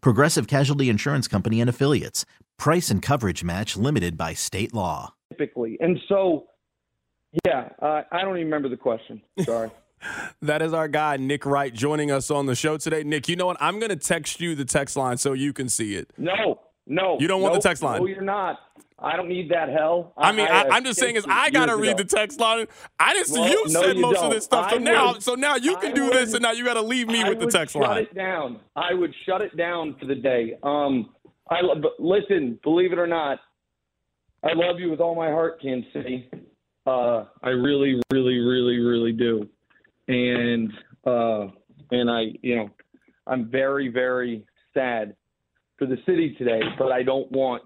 Progressive Casualty Insurance Company and Affiliates. Price and coverage match limited by state law. Typically. And so, yeah, uh, I don't even remember the question. Sorry. That is our guy, Nick Wright, joining us on the show today. Nick, you know what? I'm going to text you the text line so you can see it. No, no. You don't want nope, the text line? No, you're not. I don't need that hell. I mean, I, I, am just saying is I got to read the text line. I didn't see Well, you no, said you most of don't. this stuff. So I now, would- so now you can I do this, and now you got to leave me I with the would text shut line. it down. I would shut it down for the day. Um, I listen, believe it or not, I love you with all my heart, Kansas City. Uh, I really, really, really, really do. And uh, and I, you know, I'm very, very sad for the city today. But I don't want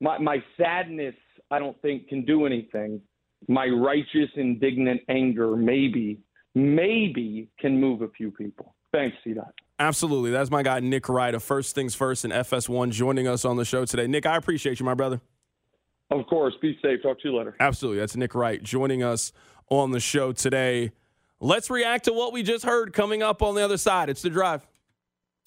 my my sadness. I don't think can do anything. My righteous, indignant anger, maybe, maybe can move a few people. Thanks, C-Dot. Absolutely. That's my guy, Nick Wright of First Things First and FS1 joining us on the show today. Nick, I appreciate you, my brother. Of course. Be safe. Talk to you later. Absolutely. That's Nick Wright joining us on the show today. Let's react to what we just heard coming up on the other side. It's the drive.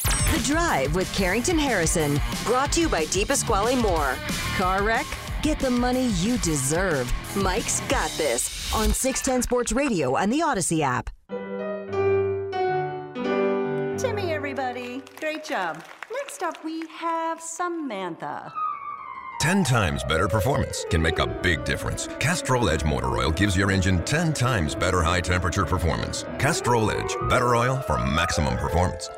The Drive with Carrington Harrison, brought to you by DiPasquale Moore. Car wreck? Get the money you deserve. Mike's got this on 610 Sports Radio and the Odyssey app. Timmy, everybody. Great job. Next up, we have Samantha. 10 times better performance can make a big difference. Castrol Edge Motor Oil gives your engine 10 times better high temperature performance. Castrol Edge, better oil for maximum performance.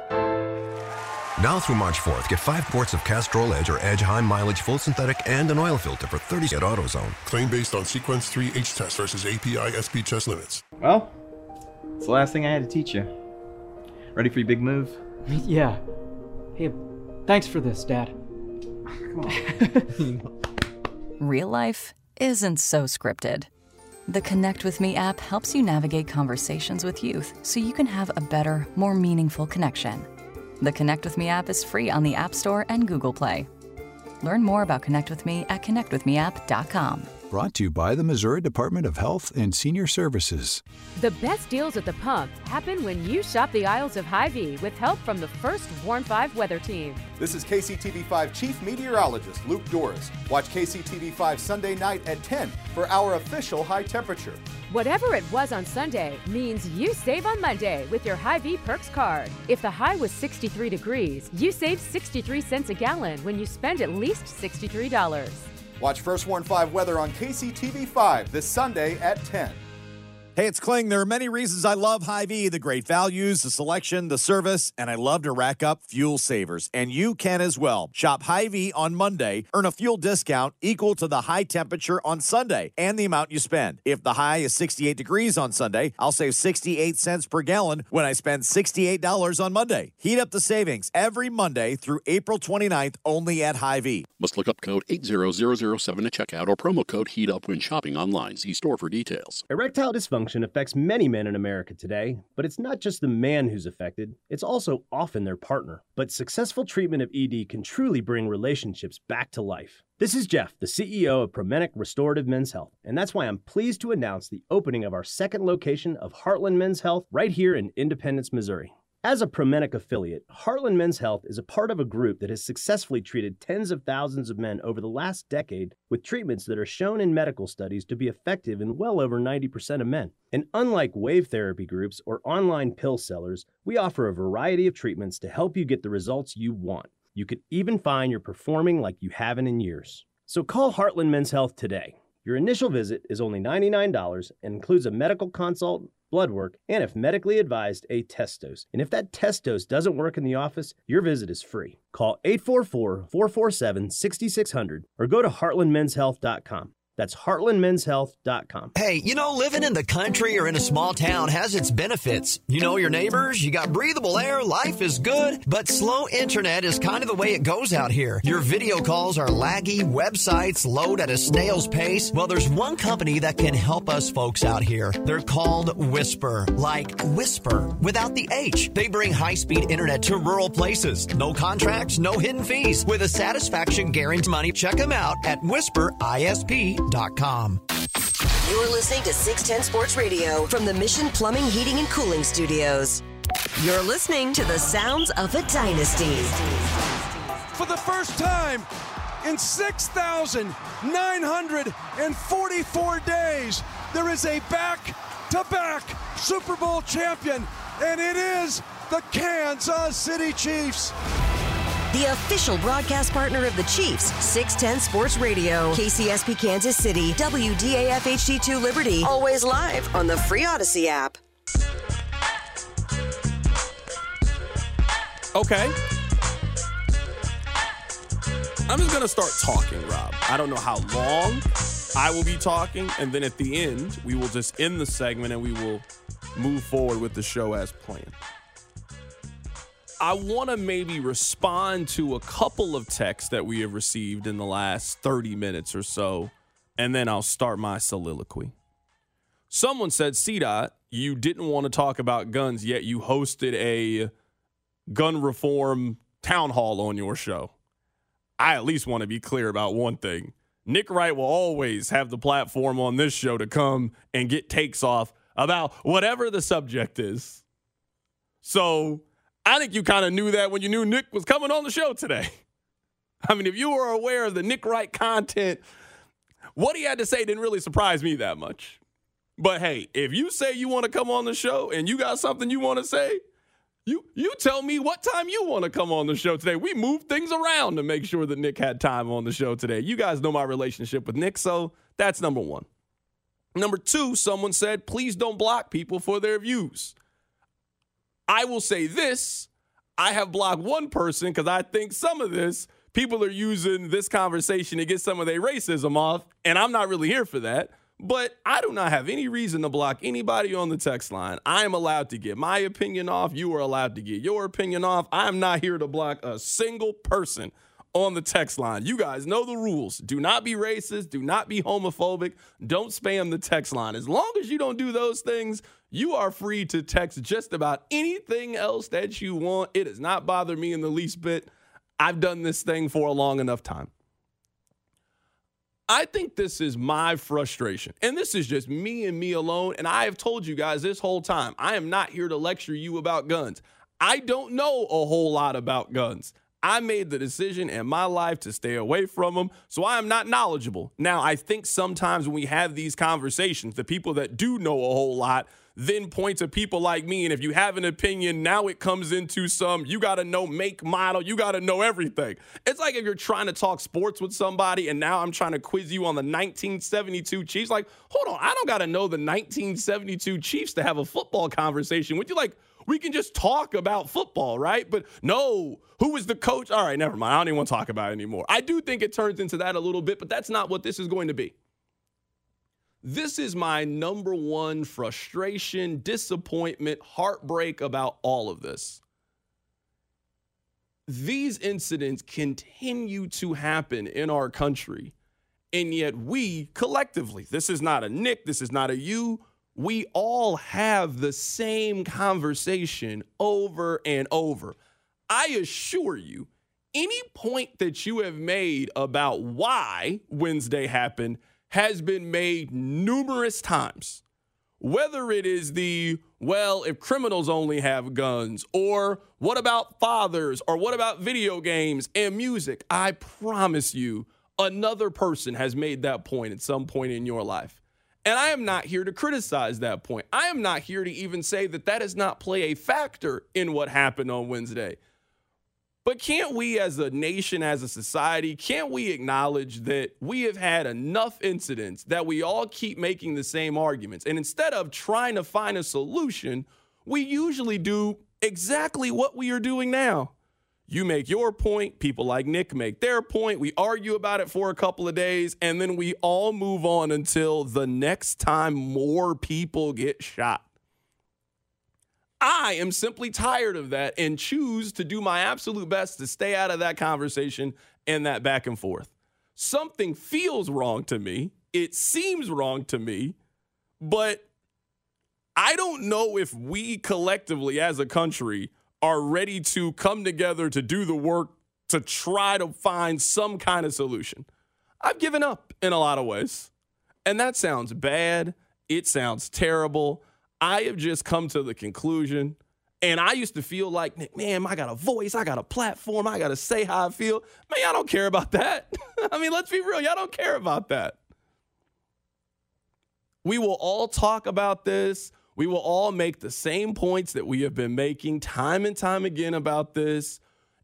Now through March 4th, get 5 quarts of Castrol Edge or Edge high mileage full synthetic and an oil filter for 30 at AutoZone. Claim based on sequence 3 H test versus API SP test limits. Well, it's the last thing I had to teach you. Ready for your big move? Yeah. Hey, thanks for this, Dad. Come on. Real life isn't so scripted. The Connect With Me app helps you navigate conversations with youth so you can have a better, more meaningful connection. The Connect With Me app is free on the App Store and Google Play. Learn more about Connect With Me at connectwithmeapp.com. Brought to you by the Missouri Department of Health and Senior Services. The best deals at the pump happen when you shop the aisles of Hy-Vee with help from the first Warn 5 weather team. This is KCTV5 Chief Meteorologist Luke Doris. Watch KCTV5 Sunday night at 10 for our official high temperature. Whatever it was on Sunday means you save on Monday with your Hy-Vee Perks card. If the high was 63 degrees, you save 63 cents a gallon when you spend at least $63. Watch First Warn 5 weather on KCTV5 this Sunday at 10. Hey, it's Kling. There are many reasons I love Hy-Vee, the great values, the selection, the service, and I love to rack up fuel savers. And you can as well. Shop Hy-Vee on Monday, earn a fuel discount equal to the high temperature on Sunday and the amount you spend. If the high is 68 degrees on Sunday, I'll save 68 cents per gallon when I spend $68 on Monday. Heat up the savings every Monday through April 29th only at Hy-Vee. Must look up code 80007 at checkout or promo code heat up when shopping online. See store for details. Erectile dysfunction affects many men in America today, but it's not just the man who's affected, it's also often their partner. But successful treatment of ED can truly bring relationships back to life. This is Jeff, the CEO of Promenic Restorative Men's Health, and that's why I'm pleased to announce the opening of our second location of Heartland Men's Health right here in Independence, Missouri. As a Promenic affiliate, Heartland Men's Health is a part of a group that has successfully treated tens of thousands of men over the last decade with treatments that are shown in medical studies to be effective in well over 90% of men. And unlike wave therapy groups or online pill sellers, we offer a variety of treatments to help you get the results you want. You could even find you're performing like you haven't in years. So call Heartland Men's Health today. Your initial visit is only $99 and includes a medical consult, blood work, and if medically advised, a test dose. And if that test dose doesn't work in the office, your visit is free. Call 844 447 6600 or go to heartlandmenshealth.com. That's heartlandmenshealth.com. Hey, you know, living in the country or in a small town has its benefits. You know your neighbors, you got breathable air, life is good, but slow internet is kind of the way it goes out here. Your video calls are laggy, websites load at a snail's pace. Well, there's one company that can help us folks out here. They're called Whisper, like Whisper without the H. They bring high speed internet to rural places. No contracts, no hidden fees. With a satisfaction guarantee money, check them out at whisperisp.com. You're listening to 610 Sports Radio from the Mission Plumbing, Heating, and Cooling Studios. You're listening to the sounds of a dynasty. For the first time in 6,944 days, there is a back to back Super Bowl champion, and it is the Kansas City Chiefs. The official broadcast partner of the Chiefs, 610 Sports Radio, KCSP Kansas City, WDAF HD2 Liberty, always live on the free Odyssey app. Okay. I'm just going to start talking, Rob. I don't know how long I will be talking. And then at the end, we will just end the segment and we will move forward with the show as planned. I want to maybe respond to a couple of texts that we have received in the last 30 minutes or so, and then I'll start my soliloquy. Someone said, CDOT, you didn't want to talk about guns, yet you hosted a gun reform town hall on your show. I at least want to be clear about one thing. Nick Wright will always have the platform on this show to come and get takes off about whatever the subject is. So I think you kind of knew that when you knew Nick was coming on the show today. I mean, if you were aware of the Nick Wright content, what he had to say didn't really surprise me that much. But hey, if you say you want to come on the show and you got something you want to say, you you tell me what time you want to come on the show today. We moved things around to make sure that Nick had time on the show today. You guys know my relationship with Nick, so that's number 1. Number 2, someone said, "Please don't block people for their views." I will say this I have blocked one person because I think some of this, people are using this conversation to get some of their racism off, and I'm not really here for that. But I do not have any reason to block anybody on the text line. I am allowed to get my opinion off. You are allowed to get your opinion off. I'm not here to block a single person on the text line. You guys know the rules. Do not be racist. Do not be homophobic. Don't spam the text line. As long as you don't do those things, you are free to text just about anything else that you want. It does not bother me in the least bit. I've done this thing for a long enough time. I think this is my frustration. And this is just me and me alone. And I have told you guys this whole time I am not here to lecture you about guns. I don't know a whole lot about guns. I made the decision in my life to stay away from them, so I am not knowledgeable. Now, I think sometimes when we have these conversations, the people that do know a whole lot then point to people like me. And if you have an opinion, now it comes into some, you got to know make, model, you got to know everything. It's like if you're trying to talk sports with somebody and now I'm trying to quiz you on the 1972 Chiefs. Like, hold on, I don't got to know the 1972 Chiefs to have a football conversation with you. Like, we can just talk about football, right? But no, who was the coach? All right, never mind. I don't even want to talk about it anymore. I do think it turns into that a little bit, but that's not what this is going to be. This is my number one frustration, disappointment, heartbreak about all of this. These incidents continue to happen in our country, and yet we collectively, this is not a Nick, this is not a you, we all have the same conversation over and over. I assure you, any point that you have made about why Wednesday happened has been made numerous times. Whether it is the, well, if criminals only have guns, or what about fathers, or what about video games and music, I promise you, another person has made that point at some point in your life. And I am not here to criticize that point. I am not here to even say that that does not play a factor in what happened on Wednesday. But can't we, as a nation, as a society, can't we acknowledge that we have had enough incidents that we all keep making the same arguments? And instead of trying to find a solution, we usually do exactly what we are doing now. You make your point, people like Nick make their point, we argue about it for a couple of days, and then we all move on until the next time more people get shot. I am simply tired of that and choose to do my absolute best to stay out of that conversation and that back and forth. Something feels wrong to me. It seems wrong to me, but I don't know if we collectively as a country are ready to come together to do the work to try to find some kind of solution. I've given up in a lot of ways. And that sounds bad. It sounds terrible. I have just come to the conclusion, and I used to feel like, man, I got a voice, I got a platform, I got to say how I feel. Man, y'all don't care about that. I mean, let's be real, y'all don't care about that. We will all talk about this. We will all make the same points that we have been making time and time again about this.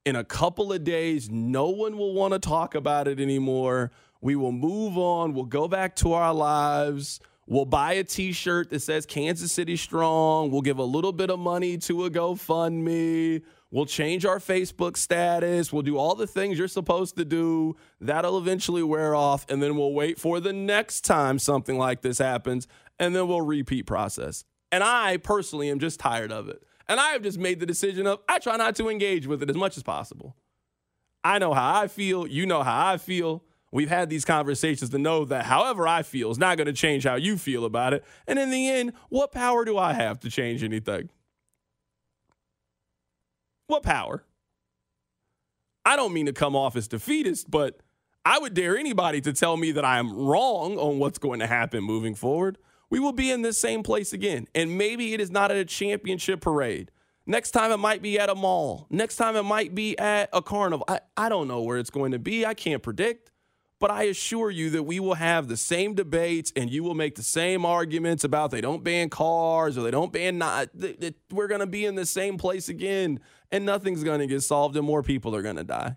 In a couple of days, no one will want to talk about it anymore. We will move on. We'll go back to our lives. We'll buy a t shirt that says Kansas City Strong. We'll give a little bit of money to a GoFundMe. We'll change our Facebook status. We'll do all the things you're supposed to do. That'll eventually wear off. And then we'll wait for the next time something like this happens. And then we'll repeat process. And I personally am just tired of it. And I have just made the decision of I try not to engage with it as much as possible. I know how I feel. You know how I feel. We've had these conversations to know that however I feel is not going to change how you feel about it. And in the end, what power do I have to change anything? What power? I don't mean to come off as defeatist, but I would dare anybody to tell me that I am wrong on what's going to happen moving forward. We will be in this same place again. And maybe it is not at a championship parade. Next time it might be at a mall. Next time it might be at a carnival. I, I don't know where it's going to be. I can't predict. But I assure you that we will have the same debates and you will make the same arguments about they don't ban cars or they don't ban not. We're going to be in the same place again and nothing's going to get solved and more people are going to die.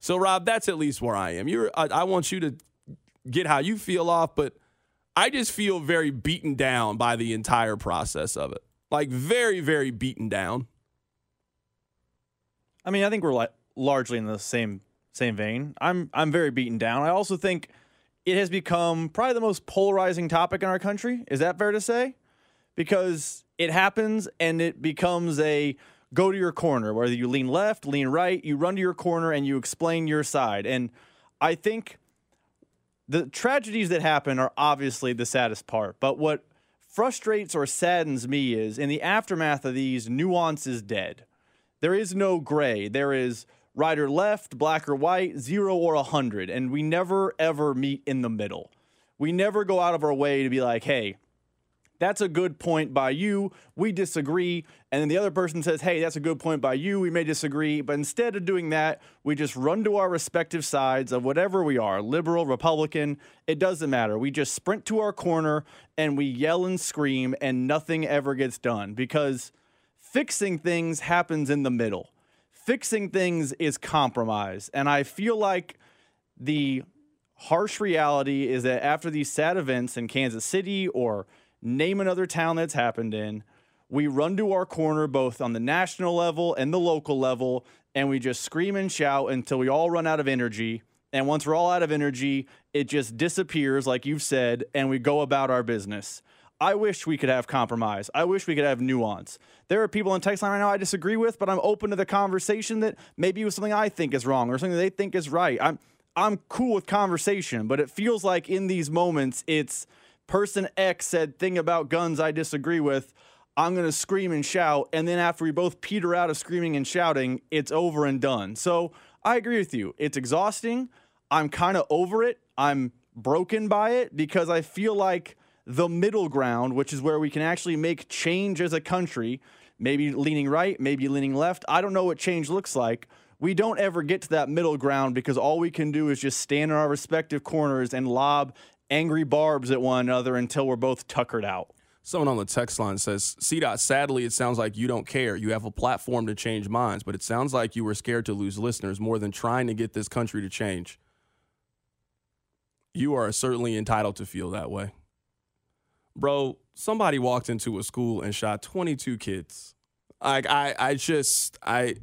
So, Rob, that's at least where I am. You're, I, I want you to get how you feel off, but I just feel very beaten down by the entire process of it. Like, very, very beaten down. I mean, I think we're like largely in the same same vein, I'm I'm very beaten down. I also think it has become probably the most polarizing topic in our country. Is that fair to say? Because it happens and it becomes a go to your corner, whether you lean left, lean right, you run to your corner and you explain your side. And I think the tragedies that happen are obviously the saddest part. But what frustrates or saddens me is in the aftermath of these, nuance is dead. There is no gray. There is right or left, black or white, zero or a hundred. And we never ever meet in the middle. We never go out of our way to be like, hey, that's a good point by you. We disagree. And then the other person says, hey, that's a good point by you. We may disagree. But instead of doing that, we just run to our respective sides of whatever we are liberal, Republican. It doesn't matter. We just sprint to our corner and we yell and scream, and nothing ever gets done because fixing things happens in the middle fixing things is compromise. And I feel like the harsh reality is that after these sad events in Kansas City or name another town that's happened in, we run to our corner both on the national level and the local level, and we just scream and shout until we all run out of energy. And once we're all out of energy, it just disappears, like you've said, and we go about our business. I wish we could have compromise. I wish we could have nuance. There are people in text line right now I disagree with, but I'm open to the conversation that maybe it was something I think is wrong or something they think is right. I'm I'm cool with conversation, but it feels like in these moments it's person X said thing about guns I disagree with. I'm going to scream and shout and then after we both peter out of screaming and shouting, it's over and done. So, I agree with you. It's exhausting. I'm kind of over it. I'm broken by it because I feel like the middle ground, which is where we can actually make change as a country, maybe leaning right, maybe leaning left. I don't know what change looks like. We don't ever get to that middle ground because all we can do is just stand in our respective corners and lob angry barbs at one another until we're both tuckered out. Someone on the text line says, CDOT, sadly, it sounds like you don't care. You have a platform to change minds, but it sounds like you were scared to lose listeners more than trying to get this country to change. You are certainly entitled to feel that way. Bro, somebody walked into a school and shot 22 kids. Like I I just I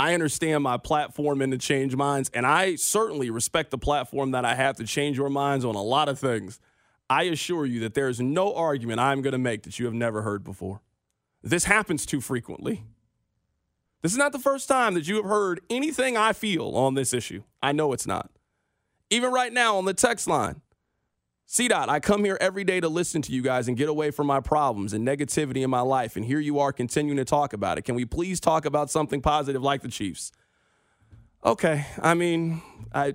I understand my platform and to change minds, and I certainly respect the platform that I have to change your minds on a lot of things. I assure you that there is no argument I'm going to make that you have never heard before. This happens too frequently. This is not the first time that you have heard anything I feel on this issue. I know it's not. Even right now on the text line, C. Dot, I come here every day to listen to you guys and get away from my problems and negativity in my life. And here you are continuing to talk about it. Can we please talk about something positive like the Chiefs? Okay. I mean, I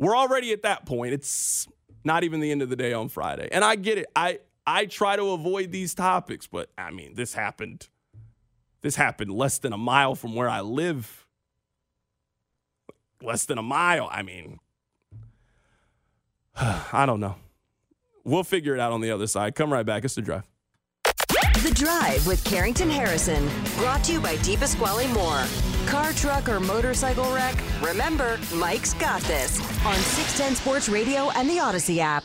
we're already at that point. It's not even the end of the day on Friday. And I get it. I I try to avoid these topics, but I mean, this happened. This happened less than a mile from where I live. Less than a mile. I mean, I don't know. We'll figure it out on the other side. Come right back. It's the drive. The Drive with Carrington Harrison, brought to you by DiPasquale Moore. Car, truck, or motorcycle wreck? Remember, Mike's got this on 610 Sports Radio and the Odyssey app.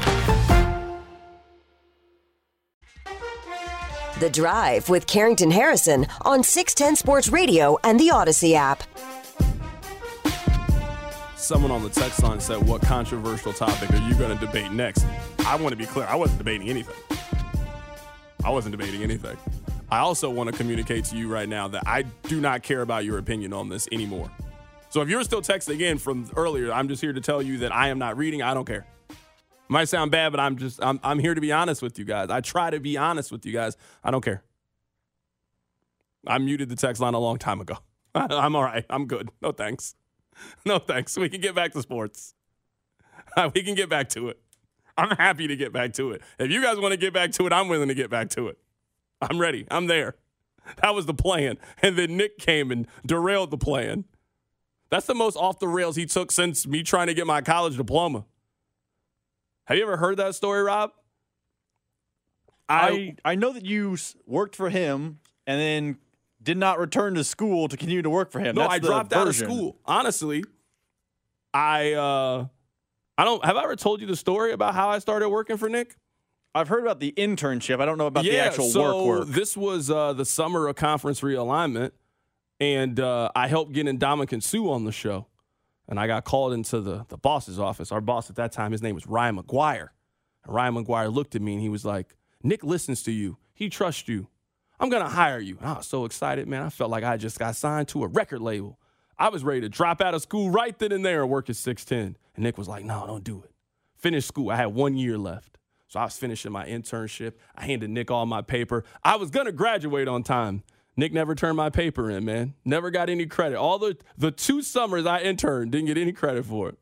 The Drive with Carrington Harrison on 610 Sports Radio and the Odyssey app. Someone on the text line said, What controversial topic are you going to debate next? I want to be clear. I wasn't debating anything. I wasn't debating anything. I also want to communicate to you right now that I do not care about your opinion on this anymore. So if you're still texting in from earlier, I'm just here to tell you that I am not reading. I don't care. Might sound bad, but I'm just I'm I'm here to be honest with you guys. I try to be honest with you guys. I don't care. I muted the text line a long time ago. I'm all right. I'm good. No thanks. No thanks. We can get back to sports. We can get back to it. I'm happy to get back to it. If you guys want to get back to it, I'm willing to get back to it. I'm ready. I'm there. That was the plan. And then Nick came and derailed the plan. That's the most off the rails he took since me trying to get my college diploma. Have you ever heard that story, Rob? I I know that you worked for him and then did not return to school to continue to work for him. No, That's I dropped out of school. Honestly, I uh I don't have I ever told you the story about how I started working for Nick? I've heard about the internship. I don't know about the actual so work work. This was uh, the summer of conference realignment, and uh, I helped get Indomitian Sue on the show. And I got called into the, the boss's office. Our boss at that time, his name was Ryan McGuire. And Ryan McGuire looked at me and he was like, Nick listens to you. He trusts you. I'm going to hire you. And I was so excited, man. I felt like I just got signed to a record label. I was ready to drop out of school right then and there and work at 610. And Nick was like, no, don't do it. Finish school. I had one year left. So I was finishing my internship. I handed Nick all my paper. I was going to graduate on time. Nick never turned my paper in, man. Never got any credit. All the the two summers I interned didn't get any credit for it.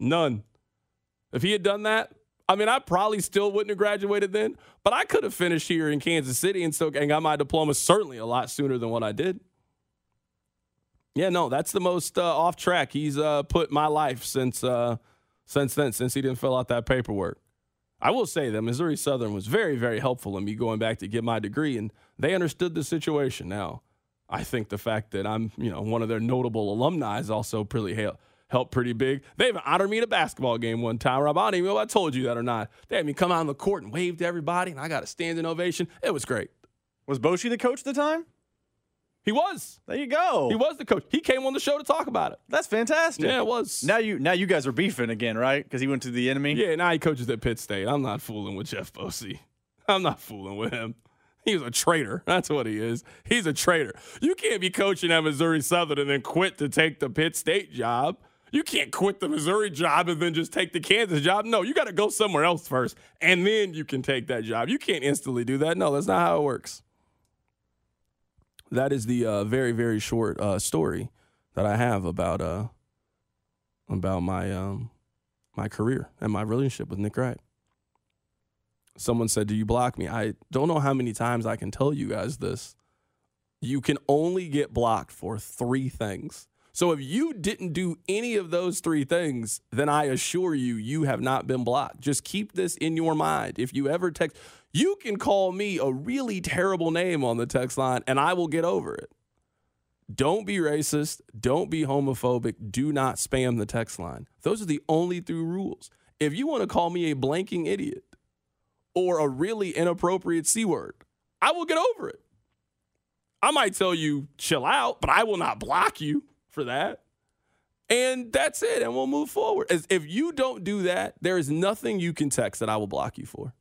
None. If he had done that, I mean, I probably still wouldn't have graduated then, but I could have finished here in Kansas City and still and got my diploma certainly a lot sooner than what I did. Yeah, no, that's the most uh, off track he's uh, put my life since uh, since then, since he didn't fill out that paperwork. I will say that Missouri Southern was very, very helpful in me going back to get my degree, and they understood the situation. Now, I think the fact that I'm, you know, one of their notable alumni is also pretty hel- helped pretty big. They even honored me at a basketball game one time. Rob, I don't even know if I told you that or not. They had me come out on the court and wave to everybody, and I got a standing ovation. It was great. Was Boschee the coach at the time? He was. There you go. He was the coach. He came on the show to talk about it. That's fantastic. Yeah, it was. Now you now you guys are beefing again, right? Because he went to the enemy. Yeah, now he coaches at Pitt State. I'm not fooling with Jeff Boschee. I'm not fooling with him. He's a traitor. That's what he is. He's a traitor. You can't be coaching at Missouri Southern and then quit to take the Pitt State job. You can't quit the Missouri job and then just take the Kansas job. No, you got to go somewhere else first, and then you can take that job. You can't instantly do that. No, that's not how it works. That is the uh, very very short uh, story that I have about uh, about my um, my career and my relationship with Nick Wright. Someone said, "Do you block me?" I don't know how many times I can tell you guys this. You can only get blocked for three things. So if you didn't do any of those three things, then I assure you, you have not been blocked. Just keep this in your mind. If you ever text, you can call me a really terrible name on the text line and I will get over it. Don't be racist. Don't be homophobic. Do not spam the text line. Those are the only three rules. If you want to call me a blanking idiot or a really inappropriate C word, I will get over it. I might tell you, chill out, but I will not block you for that. And that's it. And we'll move forward. As if you don't do that, there is nothing you can text that I will block you for.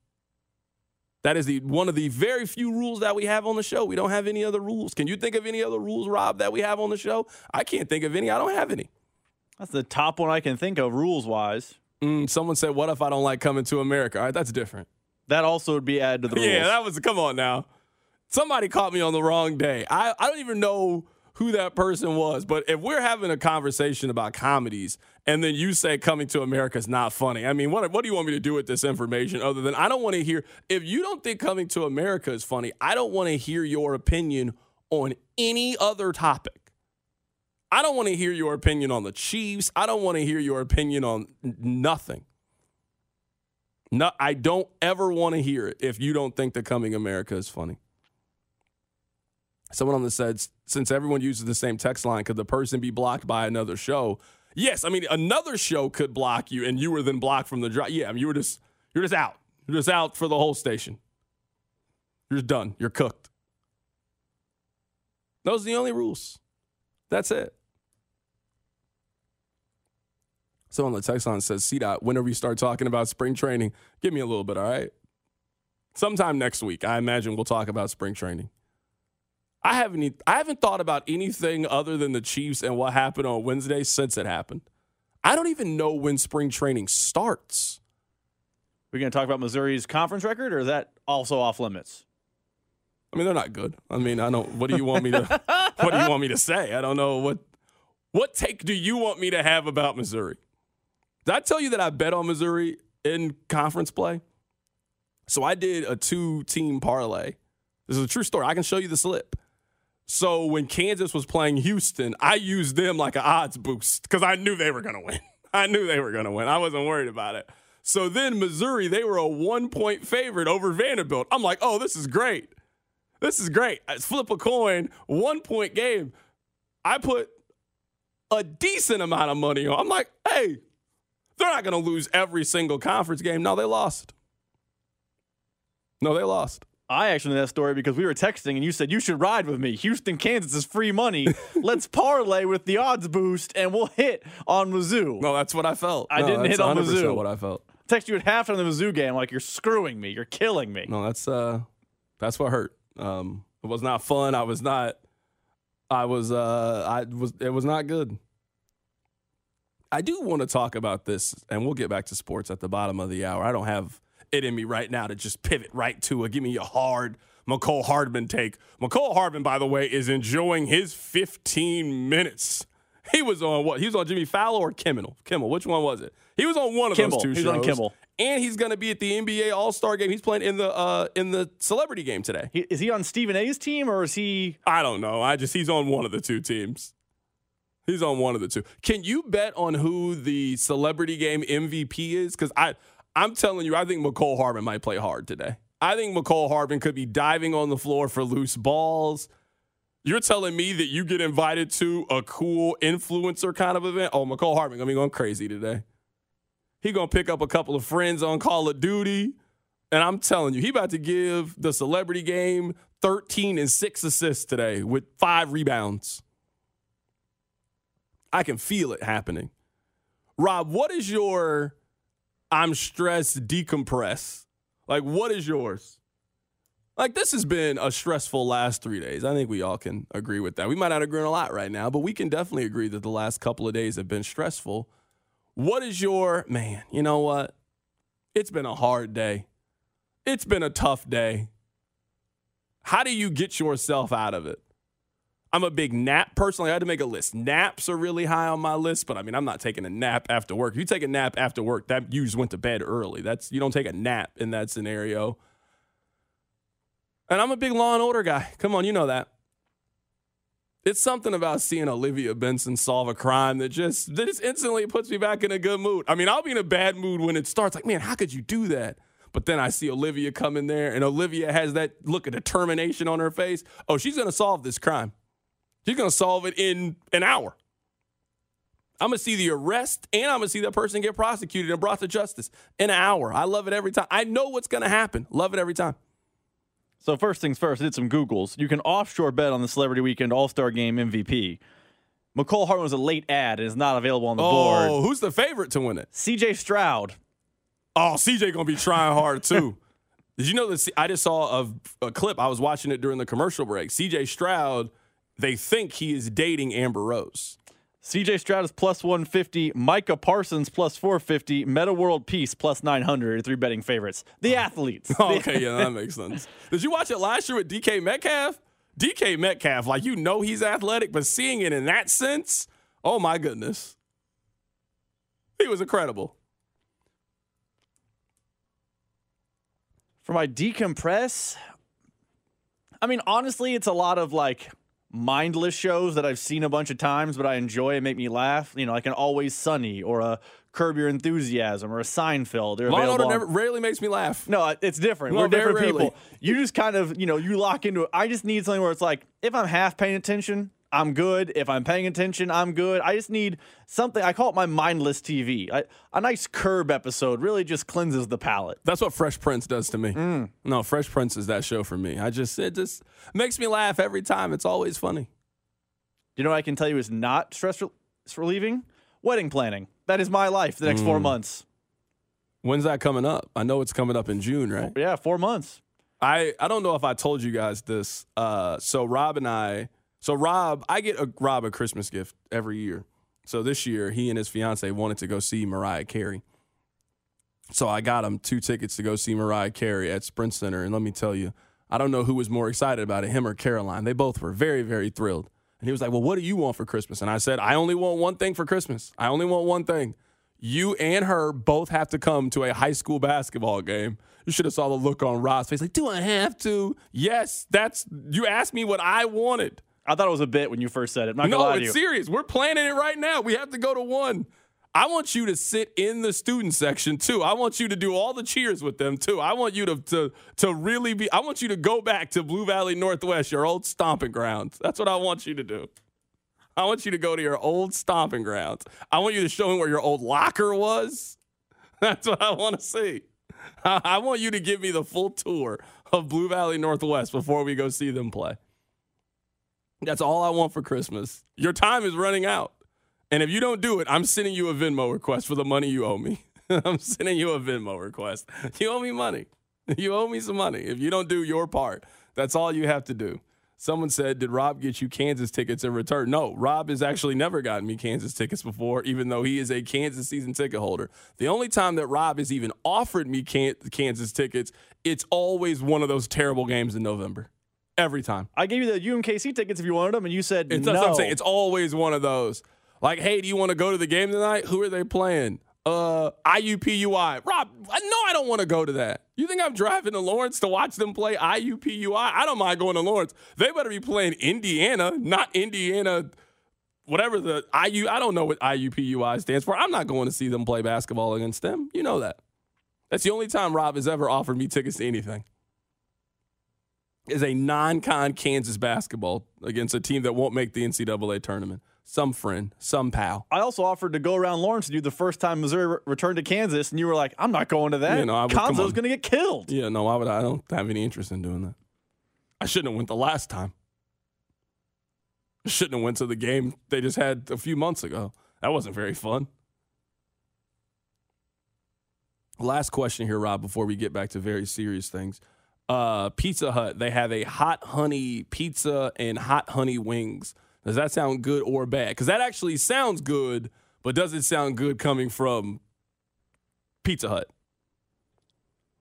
That is the one of the very few rules that we have on the show. We don't have any other rules. Can you think of any other rules, Rob, that we have on the show? I can't think of any. I don't have any. That's the top one I can think of rules wise. Mm, someone said, "What if I don't like coming to America?" All right, that's different. That also would be added to the rules. Yeah, that was. Come on now. Somebody caught me on the wrong day. I, I don't even know who that person was. But if we're having a conversation about comedies and then you say coming to America is not funny, I mean, what, what do you want me to do with this information other than I don't want to hear, if you don't think coming to America is funny, I don't want to hear your opinion on any other topic. I don't want to hear your opinion on the Chiefs. I don't want to hear your opinion on nothing. No, I don't ever want to hear it if you don't think that coming America is funny. Someone on the said, since everyone uses the same text line, could the person be blocked by another show? Yes, I mean another show could block you, and you were then blocked from the drive. Yeah, I mean you were just you're just out. You're just out for the whole station. You're done. You're cooked. Those are the only rules. That's it. Someone on the text line says, C dot, whenever you start talking about spring training, give me a little bit, all right? Sometime next week, I imagine we'll talk about spring training. I haven't I haven't thought about anything other than the Chiefs and what happened on Wednesday since it happened. I don't even know when spring training starts. We're going to talk about Missouri's conference record, or is that also off limits? I mean, they're not good. I mean, I don't. What do you want me to? what do you want me to say? I don't know what. What take do you want me to have about Missouri? Did I tell you that I bet on Missouri in conference play? So I did a two-team parlay. This is a true story. I can show you the slip. So when Kansas was playing Houston, I used them like an odds boost because I knew they were going to win. I knew they were going to win. I wasn't worried about it. So then Missouri, they were a one point favorite over Vanderbilt. I'm like, oh, this is great. This is great. I flip a coin, one point game. I put a decent amount of money on. I'm like, hey, they're not going to lose every single conference game. No, they lost. No, they lost. I actually know that story because we were texting and you said you should ride with me. Houston, Kansas is free money. Let's parlay with the odds boost and we'll hit on Mizzou. No, that's what I felt. I no, didn't hit on Mizzou. What I felt. Text you at half of the Mizzou game like you're screwing me. You're killing me. No, that's uh, that's what hurt. Um, it was not fun. I was not. I was uh, I was. It was not good. I do want to talk about this, and we'll get back to sports at the bottom of the hour. I don't have it in me right now to just pivot right to it. Give me a hard Mecole Hardman take. Mecole Hardman, by the way, is enjoying his 15 minutes. He was on what? He was on Jimmy Fallon or Kimmel? Kimmel. Which one was it? He was on one of Kimmel. those two He's shows. on Kimmel. And he's going to be at the NBA All Star game. He's playing in the uh, in the celebrity game today. He, is he on Stephen A's team or is he? I don't know. I just he's on one of the two teams. He's on one of the two. Can you bet on who the celebrity game MVP is? Because I I'm telling you, I think Mecole Hardman might play hard today. I think Mecole Hardman could be diving on the floor for loose balls. You're telling me that you get invited to a cool influencer kind of event? Oh, Mecole Hardman gonna be going crazy today. He gonna pick up a couple of friends on Call of Duty, and I'm telling you, he about to give the celebrity game 13 and six assists today with five rebounds. I can feel it happening. Rob, what is your I'm stressed decompress? Like, what is yours? Like, this has been a stressful last three days. I think we all can agree with that. We might not agree on a lot right now, but we can definitely agree that the last couple of days have been stressful. What is your, man, you know what? It's been a hard day. It's been a tough day. How do you get yourself out of it? I'm a big nap person. I had to make a list. Naps are really high on my list, but I mean, I'm not taking a nap after work. If you take a nap after work, that you just went to bed early. That's you don't take a nap in that scenario. And I'm a big Law and Order guy. Come on, you know that. It's something about seeing Olivia Benson solve a crime that just that just instantly puts me back in a good mood. I mean, I'll be in a bad mood when it starts. Like, man, how could you do that? But then I see Olivia come in there, and Olivia has that look of determination on her face. Oh, she's gonna solve this crime. She's gonna solve it in an hour. I'm gonna see the arrest, and I'm gonna see that person get prosecuted and brought to justice in an hour. I love it every time. I know what's gonna happen. Love it every time. So first things first, I did some Googles. You can offshore bet on the Celebrity Weekend All Star Game MVP. Mecole Hardman was a late ad and is not available on the oh, board. who's the favorite to win it? C.J. Stroud. Oh, CJ gonna be trying hard too. Did you know that? I just saw a, a clip. I was watching it during the commercial break. CJ Stroud, they think he is dating Amber Rose. CJ Stroud is plus 150, Micah Parsons plus 450, Meta World Peace plus 900, three betting favorites. The oh. athletes. Oh, okay, yeah, that makes sense. Did you watch it last year with DK Metcalf? DK Metcalf, like you know he's athletic, but seeing it in that sense, oh my goodness. He was incredible. For my decompress, I mean, honestly, it's a lot of like mindless shows that I've seen a bunch of times, but I enjoy and make me laugh. You know, like an Always Sunny or a Curb Your Enthusiasm or a Seinfeld. They're Law and Order never, rarely makes me laugh. No, it's different. No, We're different people. You just kind of, you know, you lock into it. I just need something where it's like, if I'm half paying attention, I'm good. If I'm paying attention, I'm good. I just need something. I call it my mindless TV. I, a nice Curb episode really just cleanses the palate. That's what Fresh Prince does to me. Mm. No, Fresh Prince is that show for me. I just it just makes me laugh every time. It's always funny. You know what I can tell you is not stress rel- relieving? Wedding planning. That is my life the next four Mm. months. When's that coming up? I know it's coming up in June, right? Yeah, four months. I I don't know if I told you guys this. Uh, so Rob and I, so Rob, I get a Rob a Christmas gift every year. So this year, he and his fiance wanted to go see Mariah Carey. So I got him two tickets to go see Mariah Carey at Sprint Center, and let me tell you, I don't know who was more excited about it, him or Caroline. They both were very very thrilled. And he was like, "Well, what do you want for Christmas?" And I said, "I only want one thing for Christmas. I only want one thing." You and her both have to come to a high school basketball game. You should have saw the look on Rob's face. Like, do I have to? Yes, that's. You asked me what I wanted. I thought it was a bit when you first said it. No, it's serious. We're planning it right now. We have to go to one. I want you to sit in the student section too. I want you to do all the cheers with them too. I want you to to to really be. I want you to go back to Blue Valley Northwest, your old stomping grounds. That's what I want you to do. I want you to go to your old stomping grounds. I want you to show him where your old locker was. That's what I want to see. I I want you to give me the full tour of Blue Valley Northwest before we go see them play. That's all I want for Christmas. Your time is running out. And if you don't do it, I'm sending you a Venmo request for the money you owe me. I'm sending you a Venmo request. You owe me money. You owe me some money. If you don't do your part, that's all you have to do. Someone said, Did Rob get you Kansas tickets in return? No, Rob has actually never gotten me Kansas tickets before, even though he is a Kansas season ticket holder. The only time that Rob has even offered me Kansas tickets, it's always one of those terrible games in November. Every time. I gave you the UMKC tickets if you wanted them, and you said It's, no. that's what I'm saying. It's always one of those. Like, hey, do you want to go to the game tonight? Who are they playing? Uh, IUPUI. Rob, I- no, I don't want to go to that. You think I'm driving to Lawrence to watch them play IUPUI? I don't mind going to Lawrence. They better be playing Indiana, not Indiana, whatever the IU. I don't know what IUPUI stands for. I'm not going to see them play basketball against them. You know that. That's the only time Rob has ever offered me tickets to anything. Is a non-con Kansas basketball against a team that won't make the NCAA tournament. Some friend, some pal. I also offered to go around Lawrence to do the first time Missouri re- returned to Kansas, and you were like, "I'm not going to that. You know, I would- Konzo's going to get killed." Yeah, no, why would I? I don't have any interest in doing that. I shouldn't have went the last time. I shouldn't have went to the game they just had a few months ago. That wasn't very fun. Last question here, Rob, before we get back to very serious things. Uh, pizza Hut, they have a hot honey pizza and hot honey wings. Does that sound good or bad? Because that actually sounds good, but does it sound good coming from Pizza Hut?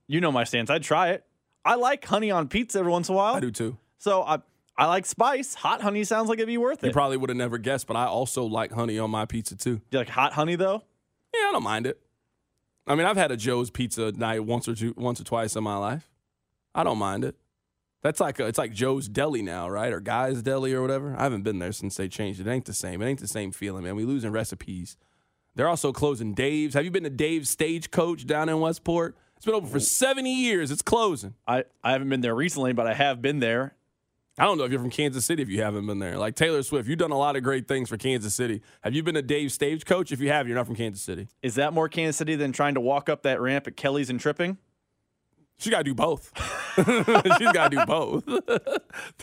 You know my stance. I'd try it. I like honey on pizza every once in a while. I do too. So I I like spice. Hot honey sounds like it'd be worth it. You probably would have never guessed, but I also like honey on my pizza too. You like hot honey though? Yeah, I don't mind it. I mean, I've had a Joe's Pizza night once or two, once or twice in my life. I don't mind it. That's like a, it's like Joe's Deli now, right? Or Guy's Deli or whatever. I haven't been there since they changed it. It ain't the same. It ain't the same feeling, man. We losing recipes. They're also closing Dave's. Have you been to Dave's Stagecoach down in Westport? It's been open for 70 years. It's closing. I, I haven't been there recently, but I have been there. I don't know if you're from Kansas City if you haven't been there. Like Taylor Swift, you've done a lot of great things for Kansas City. Have you been to Dave's Stagecoach? If you have, you're not from Kansas City. Is that more Kansas City than trying to walk up that ramp at Kelly's and tripping? She got to do both. she's got to do both.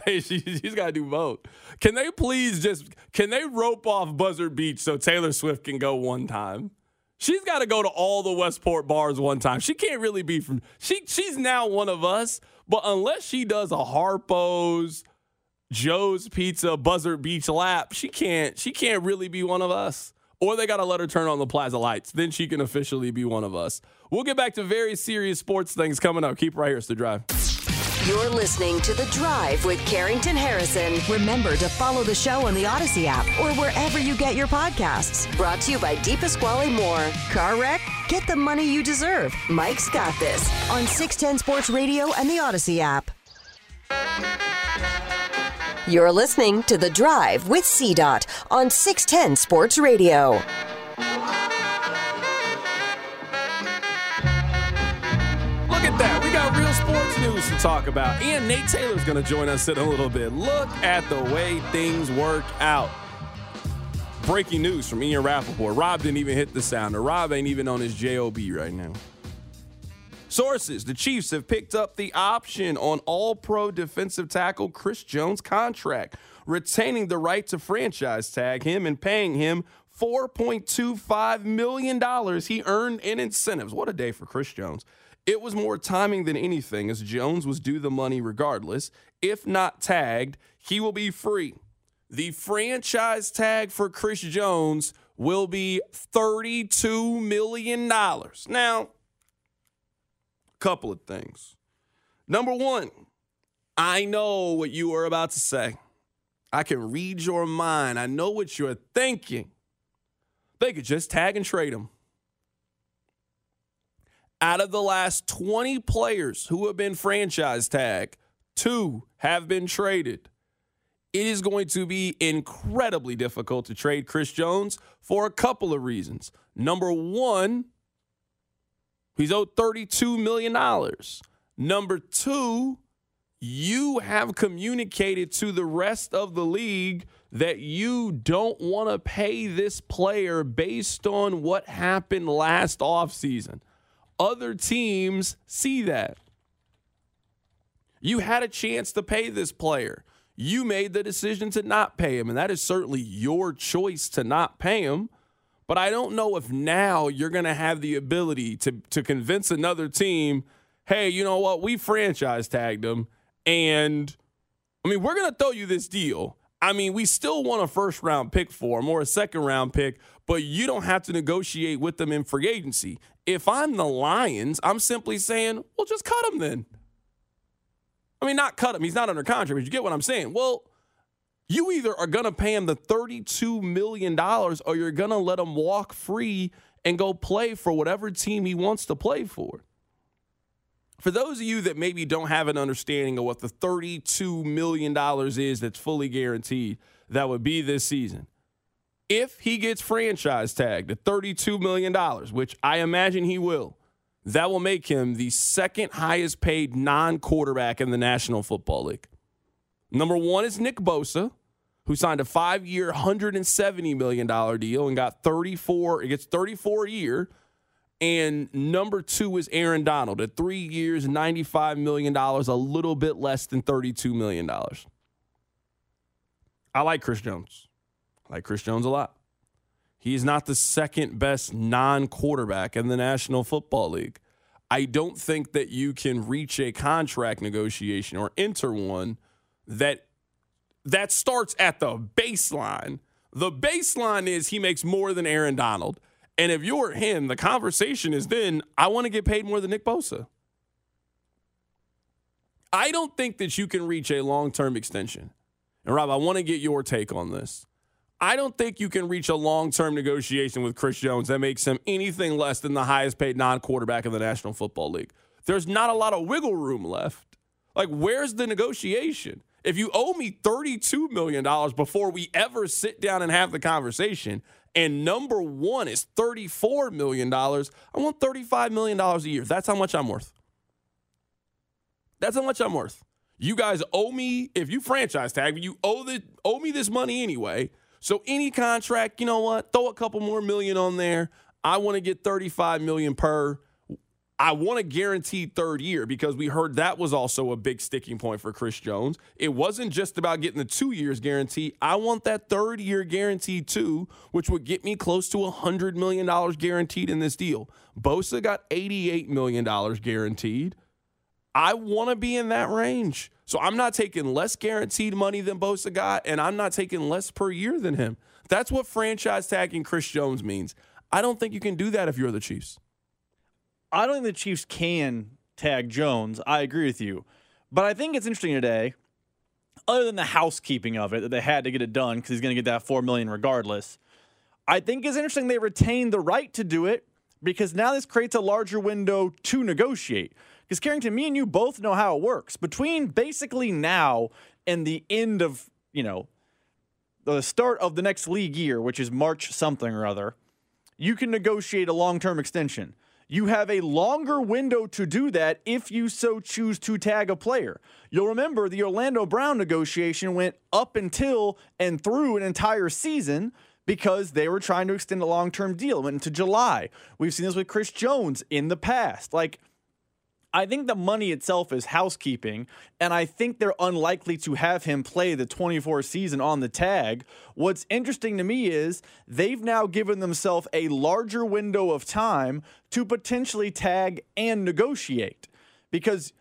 She, she's got to do both. Can they please just can they rope off Buzzard Beach so Taylor Swift can go one time? She's got to go to all the Westport bars one time. She can't really be from she. She's now one of us, but unless she does a Harpo's, Joe's Pizza, Buzzard Beach lap, she can't. She can't really be one of us. Or they got to let her turn on the plaza lights. Then she can officially be one of us. We'll get back to very serious sports things coming up. Keep right here. It's the drive. You're listening to The Drive with Carrington Harrison. Remember to follow the show on the Audacy app or wherever you get your podcasts. Brought to you by DiPasquale Moore. Car wreck? Get the money you deserve. Mike's got this on 610 Sports Radio and the Audacy app. You're listening to The Drive with CDOT on 610 Sports Radio. Look at that. We got real sports news to talk about. And Nate Taylor's going to join us in a little bit. Look at the way things work out. Breaking news from Ian Rapoport. Rob didn't even hit the sounder. Rob ain't even on his JOB right now. Sources The Chiefs have picked up the option on all pro defensive tackle Chris Jones' contract, retaining the right to franchise tag him and paying him $4.25 million he earned in incentives. What a day for Chris Jones. It was more timing than anything, as Jones was due the money regardless. If not tagged, he will be free. The franchise tag for Chris Jones will be $32 million. Now, couple of things. Number one, I know what you are about to say. I can read your mind. I know what you're thinking. They could just tag and trade him. Out of the last 20 players who have been franchise tagged, two have been traded. It is going to be incredibly difficult to trade Chris Jones for a couple of reasons. Number one, He's owed $32 million. Number two, you have communicated to the rest of the league that you don't want to pay this player based on what happened last offseason. Other teams see that. You had a chance to pay this player. You made the decision to not pay him, and that is certainly your choice to not pay him. But I don't know if now you're going to have the ability to to convince another team, hey, you know what? We franchise tagged him, and I mean we're going to throw you this deal. I mean, we still want a first round pick for him or a second round pick, but you don't have to negotiate with them in free agency. If I'm the Lions, I'm simply saying, well, just cut him then. I mean, not cut him. He's not under contract, but you get what I'm saying. Well, you either are going to pay him the $32 million or you're going to let him walk free and go play for whatever team he wants to play for. For those of you that maybe don't have an understanding of what the $32 million is that's fully guaranteed, that would be this season. If he gets franchise tagged at $32 million, which I imagine he will, That will make him the second highest paid non quarterback in the National Football League. Number one is Nick Bosa, who signed a five year, $170 million deal and got 34, it gets 34 a year. And number two is Aaron Donald at three years, $95 million, a little bit less than $32 million. I like Chris Jones. I like Chris Jones a lot. He's not the second best non quarterback in the National Football League. I don't think that you can reach a contract negotiation or enter one that that starts at the baseline. The baseline is he makes more than Aaron Donald. And if you're him, the conversation is then I want to get paid more than Nick Bosa. I don't think that you can reach a long-term extension. And Rob, I want to get your take on this. I don't think you can reach a long term negotiation with Chris Jones that makes him anything less than the highest paid non quarterback in the National Football League. There's not a lot of wiggle room left. Like, where's the negotiation? If you owe me $32 million before we ever sit down and have the conversation, and number one is $34 million, I want $35 million a year. That's how much I'm worth. That's how much I'm worth. You guys owe me, if you franchise tag you owe, the, owe me this money anyway. So any contract, you know what? Throw a couple more million on there. I want to get 35 million per. I want a guaranteed third year because we heard that was also a big sticking point for Chris Jones. It wasn't just about getting the two years guarantee. I want that third year guarantee too, which would get me close to $100 million guaranteed in this deal. Bosa got $88 million guaranteed. I want to be in that range. So I'm not taking less guaranteed money than Bosa got, and I'm not taking less per year than him. That's what franchise tagging Chris Jones means. I don't think you can do that if you're the Chiefs. I don't think the Chiefs can tag Jones. I agree with you. But I think it's interesting today, other than the housekeeping of it, that they had to get it done because he's going to get that 4 million regardless. I think it's interesting they retained the right to do it because now this creates a larger window to negotiate. Because Carrington, me and you both know how it works. Between basically now and the end of, you know, the start of the next league year, which is March something or other, you can negotiate a long term extension. You have a longer window to do that if you so choose to tag a player. You'll remember the Orlando Brown negotiation went up until and through an entire season because they were trying to extend a long term deal. It went into July. We've seen this with Chris Jones in the past. Like, I think the money itself is housekeeping, and I think they're unlikely to have him play the 24 season on the tag. What's interesting to me is they've now given themselves a larger window of time to potentially tag and negotiate because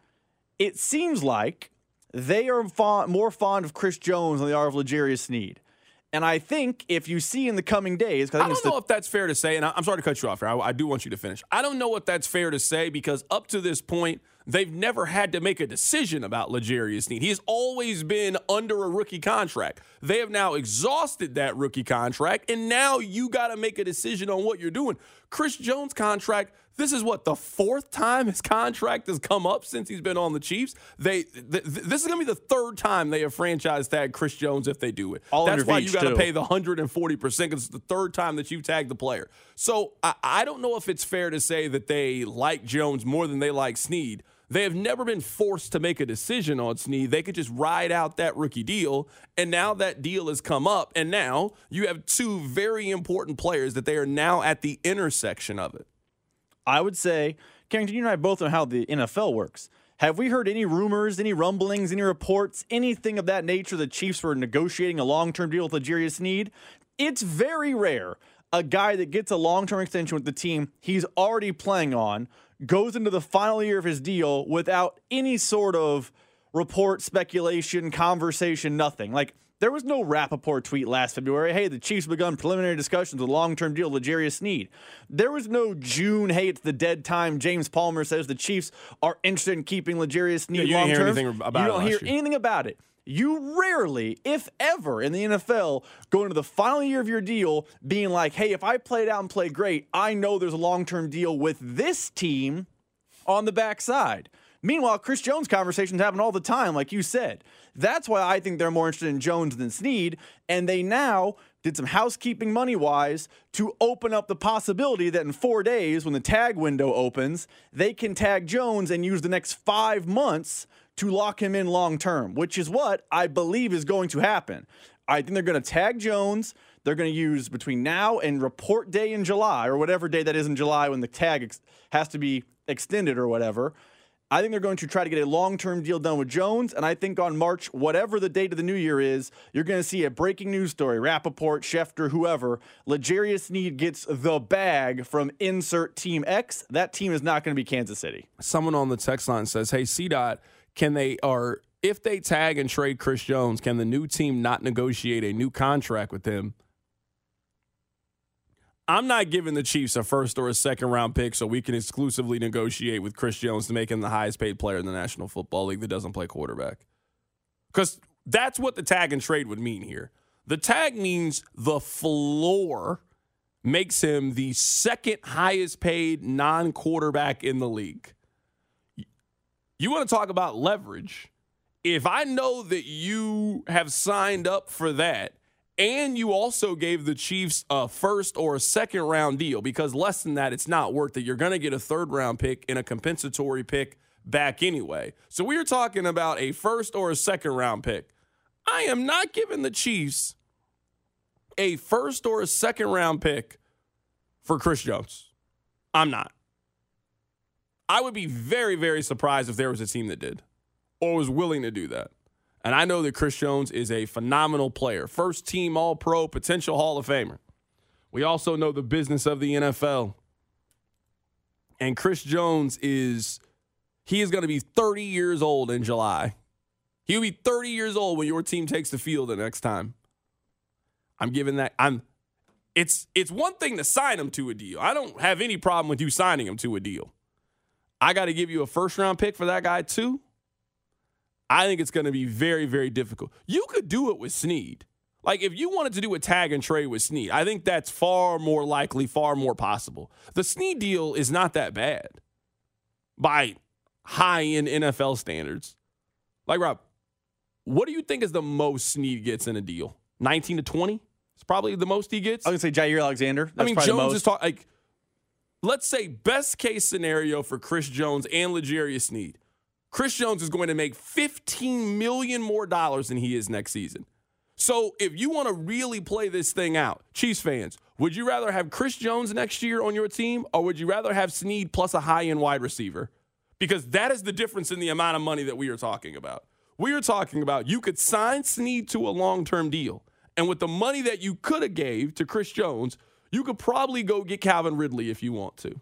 it seems like they are fond, more fond of Chris Jones than they are of L'Jarius Sneed. And I think if you see in the coming days, I, I don't know the- if that's fair to say, and I, am sorry to cut you off here. I, I do want you to finish. I don't know if that's fair to say because up to this point, they've never had to make a decision about L'Jarius Sneed. He has always been under a rookie contract. They have now exhausted that rookie contract, and now you got to make a decision on what you're doing. Chris Jones' contract this is what the fourth time his contract has come up since he's been on the Chiefs. They th- th- this is going to be the third time they have franchise tagged Chris Jones if they do it. All That's why you got to pay the 140 percent because it's the third time that you tagged the player. So I-, I don't know if it's fair to say that they like Jones more than they like Sneed. They have never been forced to make a decision on Sneed. They could just ride out that rookie deal. And now that deal has come up. And now you have two very important players that they are now at the intersection of it. I would say, Carrington, you and I both know how the NFL works. Have we heard any rumors, any rumblings, any reports, anything of that nature the Chiefs were negotiating a long term deal with L'Jarius Sneed? It's very rare a guy that gets a long term extension with the team he's already playing on goes into the final year of his deal without any sort of report, speculation, conversation, nothing. Like, there was no Rapoport tweet last February. Hey, the Chiefs begun preliminary discussions with long-term deal L'Jarius Sneed. There was no June. Hey, it's the dead time. James Palmer says the Chiefs are interested in keeping L'Jarius Sneed yeah, long term. You don't hear anything about it. You don't year. anything about it. You rarely, if ever, in the NFL, go into the final year of your deal being like, hey, if I played out and play great, I know there's a long term deal with this team on the backside. Meanwhile, Chris Jones conversations happen all the time, like you said. That's why I think they're more interested in Jones than Sneed. And they now did some housekeeping money wise to open up the possibility that in four days, when the tag window opens, they can tag Jones and use the next five months to lock him in long term, which is what I believe is going to happen. I think they're going to tag Jones. They're going to use between now and report day in July, or whatever day that is in July when the tag ex- has to be extended or whatever. I think they're going to try to get a long term deal done with Jones. And I think on March, whatever the date of the new year is, you're going to see a breaking news story Rapoport, Schefter, whoever. L'Jarius Sneed gets the bag from insert team X. That team is not going to be Kansas City. Someone on the text line says, Hey, CDOT, can they, or if they tag and trade Chris Jones, can the new team not negotiate a new contract with him? I'm not giving the Chiefs a first or a second round pick so we can exclusively negotiate with Chris Jones to make him the highest paid player in the National Football League that doesn't play quarterback. Because that's what the tag and trade would mean here. The tag means the floor makes him the second highest paid non quarterback in the league. You want to talk about leverage? If I know that you have signed up for that, and you also gave the Chiefs a first or a second round deal because less than that, it's not worth it. You're going to get a third round pick and a compensatory pick back anyway. So we are talking about a first or a second round pick. I am not giving the Chiefs a first or a second round pick for Chris Jones. I'm not. I would be very, very surprised if there was a team that did or was willing to do that. And I know that Chris Jones is a phenomenal player, first team All Pro, potential Hall of Famer. We also know the business of the NFL. And Chris Jones is, he is going to be 30 years old in July. He'll be 30 years old when your team takes the field the next time. I'm giving that, I'm, it's, it's one thing to sign him to a deal. I don't have any problem with you signing him to a deal. I got to give you a first round pick for that guy too. I think it's going to be very, very difficult. You could do it with Sneed. Like if you wanted to do a tag and trade with Sneed, I think that's far more likely, far more possible. The Sneed deal is not that bad by high end NFL standards. Like Rob, what do you think is the most Sneed gets in a deal? 19 to 20? It's probably the most he gets. I was gonna say Jaire Alexander. I mean, Jones is talking like let's say best case scenario for Chris Jones and L'Jarius Sneed. Chris Jones is going to make 15 million more dollars than he is next season. So if you want to really play this thing out, Chiefs fans, would you rather have Chris Jones next year on your team or would you rather have Sneed plus a high-end wide receiver? Because that is the difference in the amount of money that we are talking about. We are talking about you could sign Sneed to a long-term deal. And with the money that you could have gave to Chris Jones, you could probably go get Calvin Ridley if you want to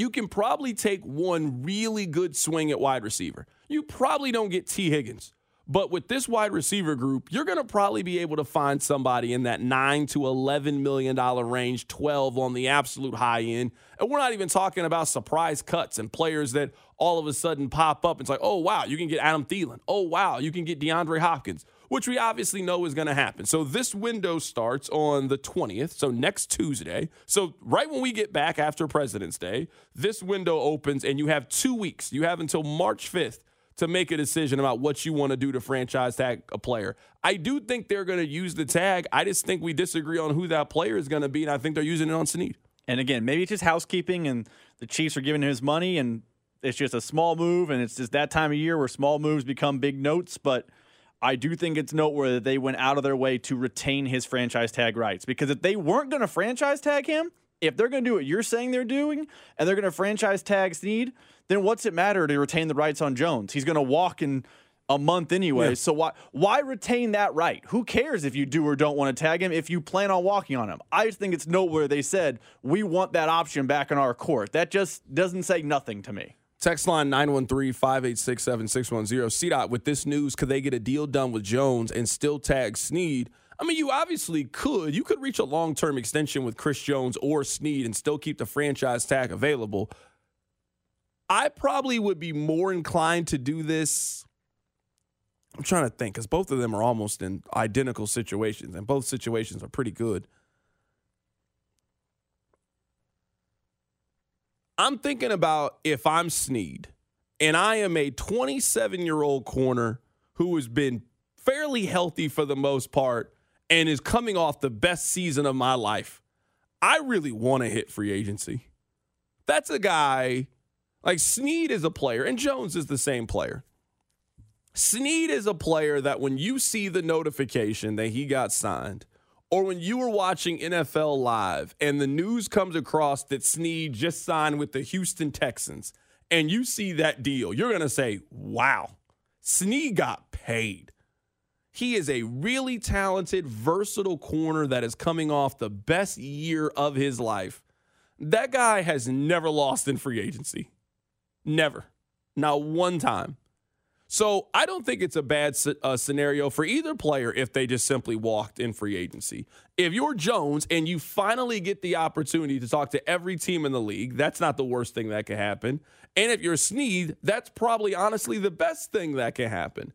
you can probably take one really good swing at wide receiver. You probably don't get Tee Higgins. But with this wide receiver group, you're going to probably be able to find somebody in that 9 to 11 million dollar range, 12 on the absolute high end. And we're not even talking about surprise cuts and players that all of a sudden pop up. It's like, "Oh wow, you can get Adam Thielen. Oh wow, you can get DeAndre Hopkins." Which we obviously know is going to happen. So this window starts on the 20th, so next Tuesday. So right when we get back after President's Day, this window opens and you have 2 weeks. You have until March 5th to make a decision about what you want to do to franchise tag a player. I do think they're going to use the tag. I just think we disagree on who that player is going to be, and I think they're using it on Sneed. And again, maybe it's just housekeeping, and the Chiefs are giving him his money, and it's just a small move, and it's just that time of year where small moves become big notes. But I do think it's noteworthy that they went out of their way to retain his franchise tag rights because if they weren't going to franchise tag him, if they're going to do what you're saying they're doing, and they're going to franchise tag Sneed, then what's it matter to retain the rights on Jones? He's going to walk in a month anyway. Yeah. So why why retain that right? Who cares if you do or don't want to tag him if you plan on walking on him? I just think it's nowhere they said we want that option back in our court. That just doesn't say nothing to me. Text line 913-586-7610. CDOT, with this news, could they get a deal done with Jones and still tag Sneed? I mean, you obviously could. You could reach a long-term extension with Chris Jones or Sneed and still keep the franchise tag available. I probably would be more inclined to do this. I'm trying to think because both of them are almost in identical situations, and both situations are pretty good. I'm thinking about if I'm Sneed and I am a 27 year old corner who has been fairly healthy for the most part and is coming off the best season of my life, I really want to hit free agency. That's a guy like Sneed is a player, and Jones is the same player. Sneed is a player that when you see the notification that he got signed, or when you were watching NFL Live and the news comes across that Sneed just signed with the Houston Texans, and you see that deal, you're going to say, wow, Sneed got paid. He is a really talented, versatile corner that is coming off the best year of his life. That guy has never lost in free agency. Never. Not one time. So I don't think it's a bad uh, scenario for either player if they just simply walked in free agency. If you're Jones and you finally get the opportunity to talk to every team in the league, that's not the worst thing that could happen. And if you're Sneed, that's probably honestly the best thing that can happen.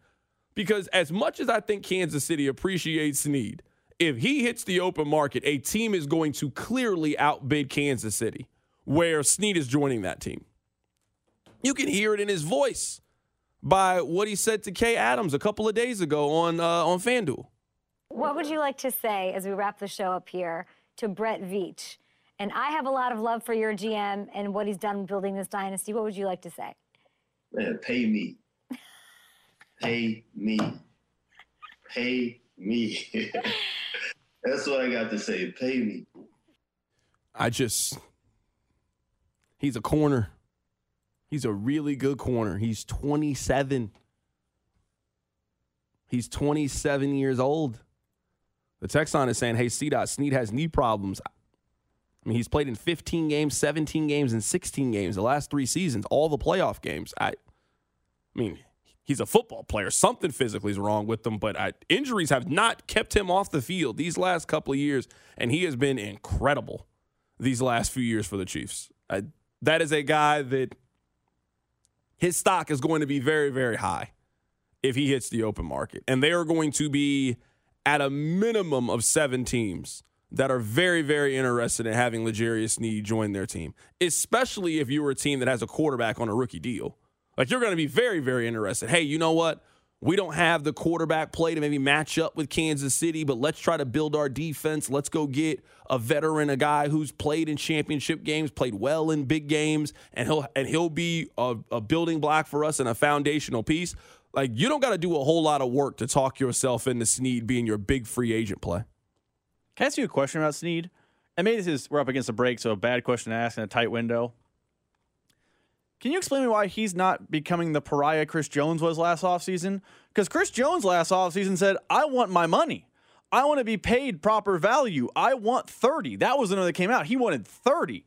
Because as much as I think Kansas City appreciates Sneed, if he hits the open market, a team is going to clearly outbid Kansas City, where Sneed is joining that team. You can hear it in his voice by what he said to Kay Adams a couple of days ago on uh, on FanDuel. What would you like to say as we wrap the show up here to Brett Veach? And I have a lot of love for your GM and what he's done building this dynasty. What would you like to say? Man, pay me. pay me. Pay me. That's what I got to say. Pay me. I just, he's a corner. He's a really good corner. He's 27. He's 27 years old. The Texan is saying, hey, CDOT, Sneed has knee problems. I mean, he's played in 15 games, 17 games, and 16 games the last three seasons, all the playoff games. I, I mean, he's a football player. Something physically is wrong with him, but I, injuries have not kept him off the field these last couple of years, and he has been incredible these last few years for the Chiefs. I, that is a guy that his stock is going to be very, very high if he hits the open market. And they are going to be at a minimum of seven teams that are very, very interested in having L'Jarius Sneed join their team, especially if you were a team that has a quarterback on a rookie deal. Like you're going to be very, very interested. Hey, you know what? We don't have the quarterback play to maybe match up with Kansas City, but let's try to build our defense. Let's go get a veteran, a guy who's played in championship games, played well in big games, and he'll and he'll be a, a building block for us and a foundational piece. Like you don't got to do a whole lot of work to talk yourself into Sneed being your big free agent play. Can I ask you a question about Sneed? And maybe this is we're up against a break, so a bad question to ask in a tight window. Can you explain me why he's not becoming the pariah Chris Jones was last offseason? Because Chris Jones last offseason said, I want my money. I want to be paid proper value. I want 30. That was the number that came out. He wanted 30.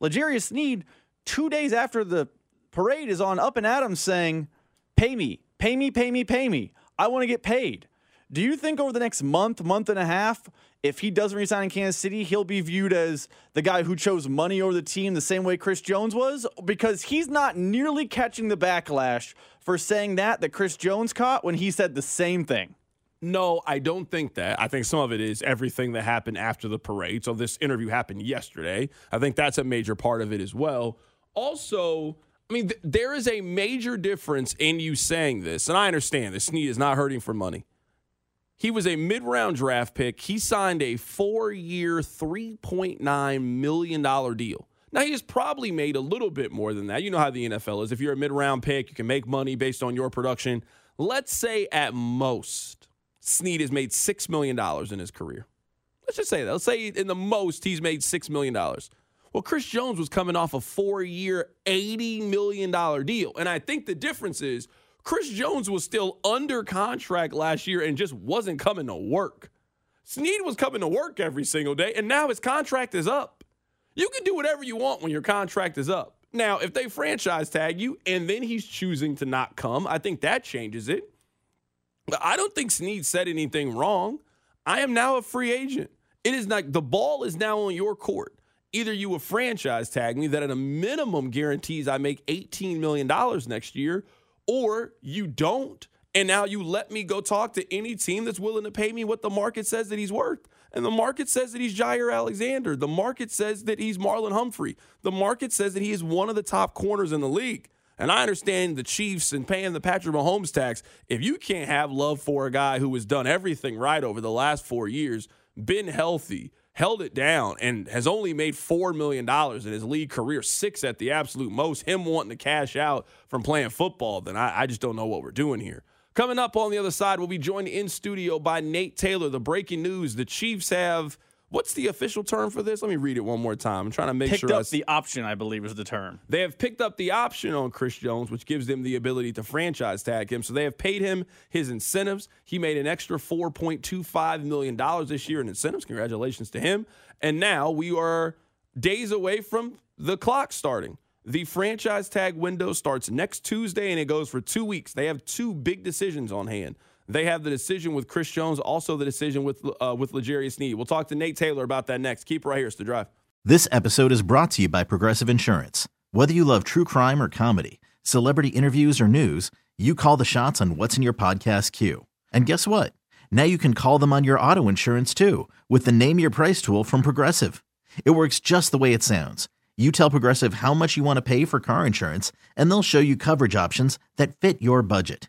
L'Jarius Sneed, two days after the parade, is on Up and Adams saying, Pay me, pay me, pay me, pay me. I want to get paid. Do you think over the next month, month and a half, if he doesn't resign in Kansas City, he'll be viewed as the guy who chose money over the team the same way Chris Jones was? Because he's not nearly catching the backlash for saying that that Chris Jones caught when he said the same thing. No, I don't think that. I think some of it is everything that happened after the parade. So this interview happened yesterday. I think that's a major part of it as well. Also, I mean, th- there is a major difference in you saying this, and I understand this. Sneed is not hurting for money. He was a mid round draft pick. He signed a four year, $3.9 million deal. Now, he has probably made a little bit more than that. You know how the NFL is. If you're a mid round pick, you can make money based on your production. Let's say at most, Sneed has made $6 million in his career. Let's just say that. Let's say in the most, he's made $6 million. Well, Chris Jones was coming off a four year, $80 million deal. And I think the difference is Chris Jones was still under contract last year and just wasn't coming to work. Sneed was coming to work every single day, and now his contract is up. You can do whatever you want when your contract is up. Now, if they franchise tag you and then he's choosing to not come, I think that changes it. But I don't think Sneed said anything wrong. I am now a free agent. It is like the ball is now on your court. Either you will franchise tag me that at a minimum guarantees I make $18 million next year, or you don't. And now you let me go talk to any team that's willing to pay me what the market says that he's worth. And the market says that he's Jaire Alexander. The market says that he's Marlon Humphrey. The market says that he is one of the top corners in the league. And I understand the Chiefs and paying the Patrick Mahomes tax. If you can't have love for a guy who has done everything right over the last four years, been healthy, held it down, and has only made $4 million in his league career, six at the absolute most, him wanting to cash out from playing football, then I, I just don't know what we're doing here. Coming up on the other side, we'll be joined in studio by Nate Taylor. The breaking news the Chiefs have What's the official term for this? Let me read it one more time. I'm trying to make picked sure. up the option, I believe, is the term. They have picked up the option on Chris Jones, which gives them the ability to franchise tag him. So they have paid him his incentives. He made an extra $4.25 million this year in incentives. Congratulations to him. And now we are days away from the clock starting. The franchise tag window starts next Tuesday and it goes for two weeks. They have two big decisions on hand. They have the decision with Chris Jones, also the decision with uh, with L'Jarius Sneed. We'll talk to Nate Taylor about that next. Keep right here, it's the drive. This episode is brought to you by Progressive Insurance. Whether you love true crime or comedy, celebrity interviews or news, you call the shots on what's in your podcast queue. And guess what? Now you can call them on your auto insurance too with the Name Your Price tool from Progressive. It works just the way it sounds. You tell Progressive how much you want to pay for car insurance, and they'll show you coverage options that fit your budget.